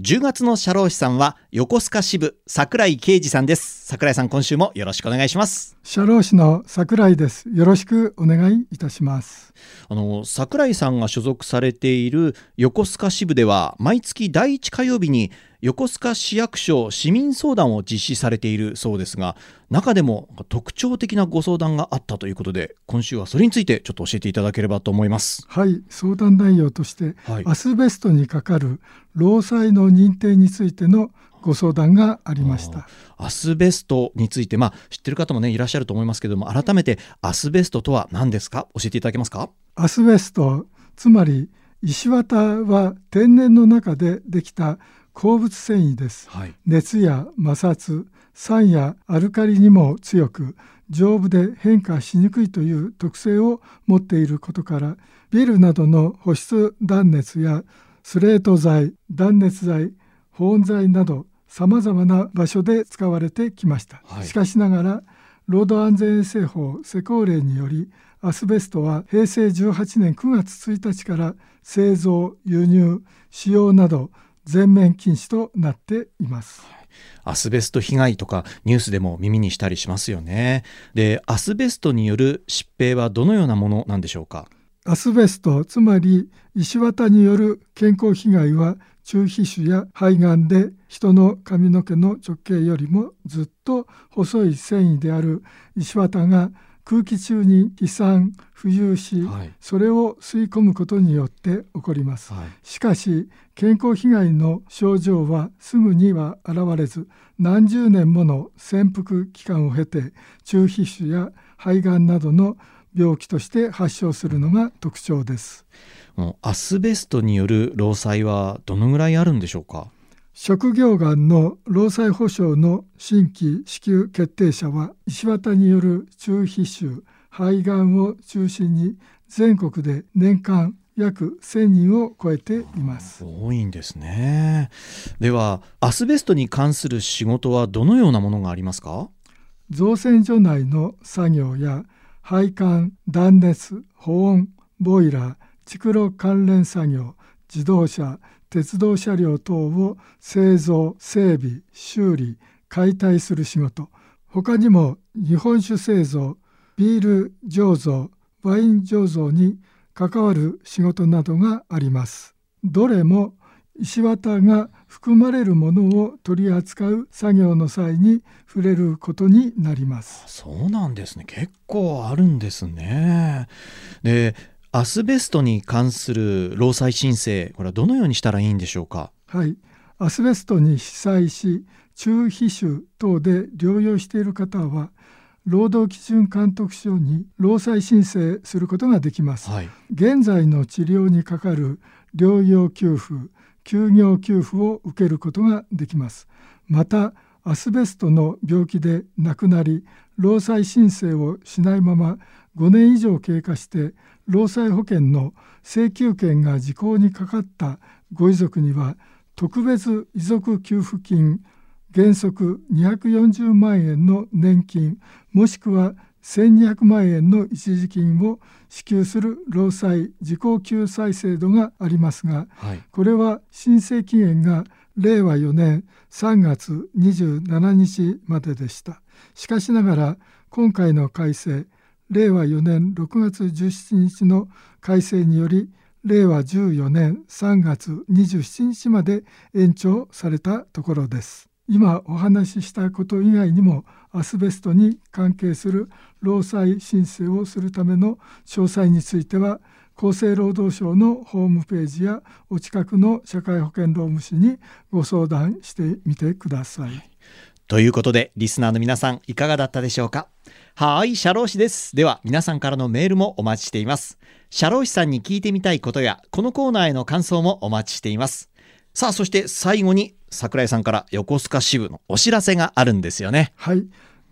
10月の社労士さんは横須賀支部桜井啓二さんです。桜井さん今週もよろしくお願いします。社労士の桜井です。よろしくお願いいたします。あの桜井さんが所属されている横須賀支部では毎月第1火曜日に横須賀市役所市民相談を実施されているそうですが中でも特徴的なご相談があったということで今週はそれについてちょっと教えていただければと思います。はい相談内容として、はい、アスベストにかかる労災の認定についてのご相談がありました。アスベストについてまあ知ってる方もねいらっしゃると思いますけども改めてアスベストとは何ですか？教えていただけますか？アスベストつまり石綿は天然の中でできた鉱物繊維です、はい、熱や摩擦酸やアルカリにも強く丈夫で変化しにくいという特性を持っていることからビルなどの保湿断熱やスレート材断熱材保温材などさまざまな場所で使われてきました、はい、しかしながら労働安全衛生法施行令によりアスベストは平成18年9月1日から製造輸入使用など全面禁止となっています。アスベスト被害とかニュースでも耳にしたりしますよね。で、アスベストによる疾病はどのようなものなんでしょうか？アスベスト、つまり石綿による健康被害は中皮腫や肺がんで人の髪の毛の直径よりもずっと細い繊維である石綿が空気中に飛散浮遊し、はい、それを吸い込むことによって起こります、はい、しかし健康被害の症状はすぐには現れず何十年もの潜伏期間を経て中皮腫や肺がんなどの病気として発症するのが特徴です。アスベストによる労災はどのぐらいあるんでしょうか？職業がんの労災保障の新規支給決定者は石綿による中皮腫肺がんを中心に全国で年間約1000人を超えています。多いんですね。ではアスベストに関する仕事はどのようなものがありますか？造船所内の作業や配管断熱保温ボイラー蓄炉関連作業自動車鉄道車両等を製造整備修理解体する仕事。他にも日本酒製造ビール醸造ワイン醸造に関わる仕事などがあります。どれも石綿が含まれるものを取り扱う作業の際に触れることになります。そうなんですね。結構あるんですね。でアスベストに関する労災申請これはどのようにしたらいいんでしょうか？はい。アスベストに被災し中皮腫等で療養している方は労働基準監督署に労災申請することができます、はい、現在の治療にかかる療養給付休業給付を受けることができます。またアスベストの病気で亡くなり労災申請をしないまま5年以上経過して労災保険の請求権が時効にかかったご遺族には特別遺族給付金原則240万円の年金もしくは1200万円の一時金を支給する労災自己救済制度がありますが、はい、これは申請期限が令和4年3月27日まででした。しかしながら今回の改正令和4年6月17日の改正により令和14年3月27日まで延長されたところです今お話ししたこと以外にもアスベストに関係する労災申請をするための詳細については厚生労働省のホームページやお近くの社会保険労務士にご相談してみてください。ということでリスナーの皆さんいかがだったでしょうか？はい社労士です。では皆さんからのメールもお待ちしています。社労士さんに聞いてみたいことやこのコーナーへの感想もお待ちしています。さあそして最後に桜井さんから横須賀支部のお知らせがあるんですよね。はい。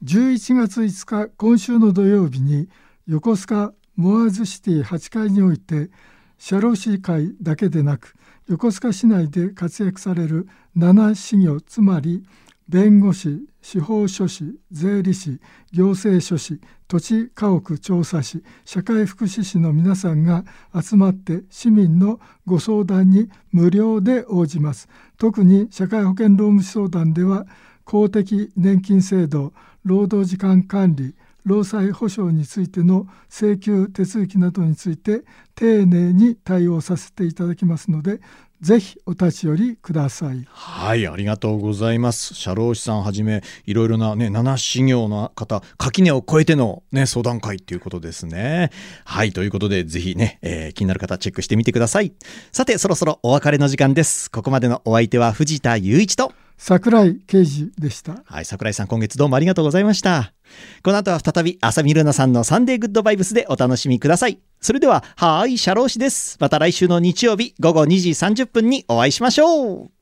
11月5日今週の土曜日に横須賀モアーズシティ8階において社労士会だけでなく横須賀市内で活躍される七事業つまり弁護士司法書士税理士行政書士土地家屋調査士社会福祉士の皆さんが集まって市民のご相談に無料で応じます。特に社会保険労務士相談では公的年金制度労働時間管理労災保障についての請求手続きなどについて丁寧に対応させていただきますのでぜひお立ち寄りください。はい、ありがとうございます。社労士さんはじめ、いろいろなね、七修行の方、垣根を越えてのね、相談会っていうことですね。はい、ということで、ぜひね、えー、気になる方、チェックしてみてください。さて、そろそろお別れの時間です。ここまでのお相手は藤田雄一と、桜井啓二でした。はい、桜井さん、今月どうもありがとうございました。この後は再び、浅見ルナさんのサンデーグッドバイブスでお楽しみください。それでは、はーい、シャロー氏です。また来週の日曜日午後2時30分にお会いしましょう。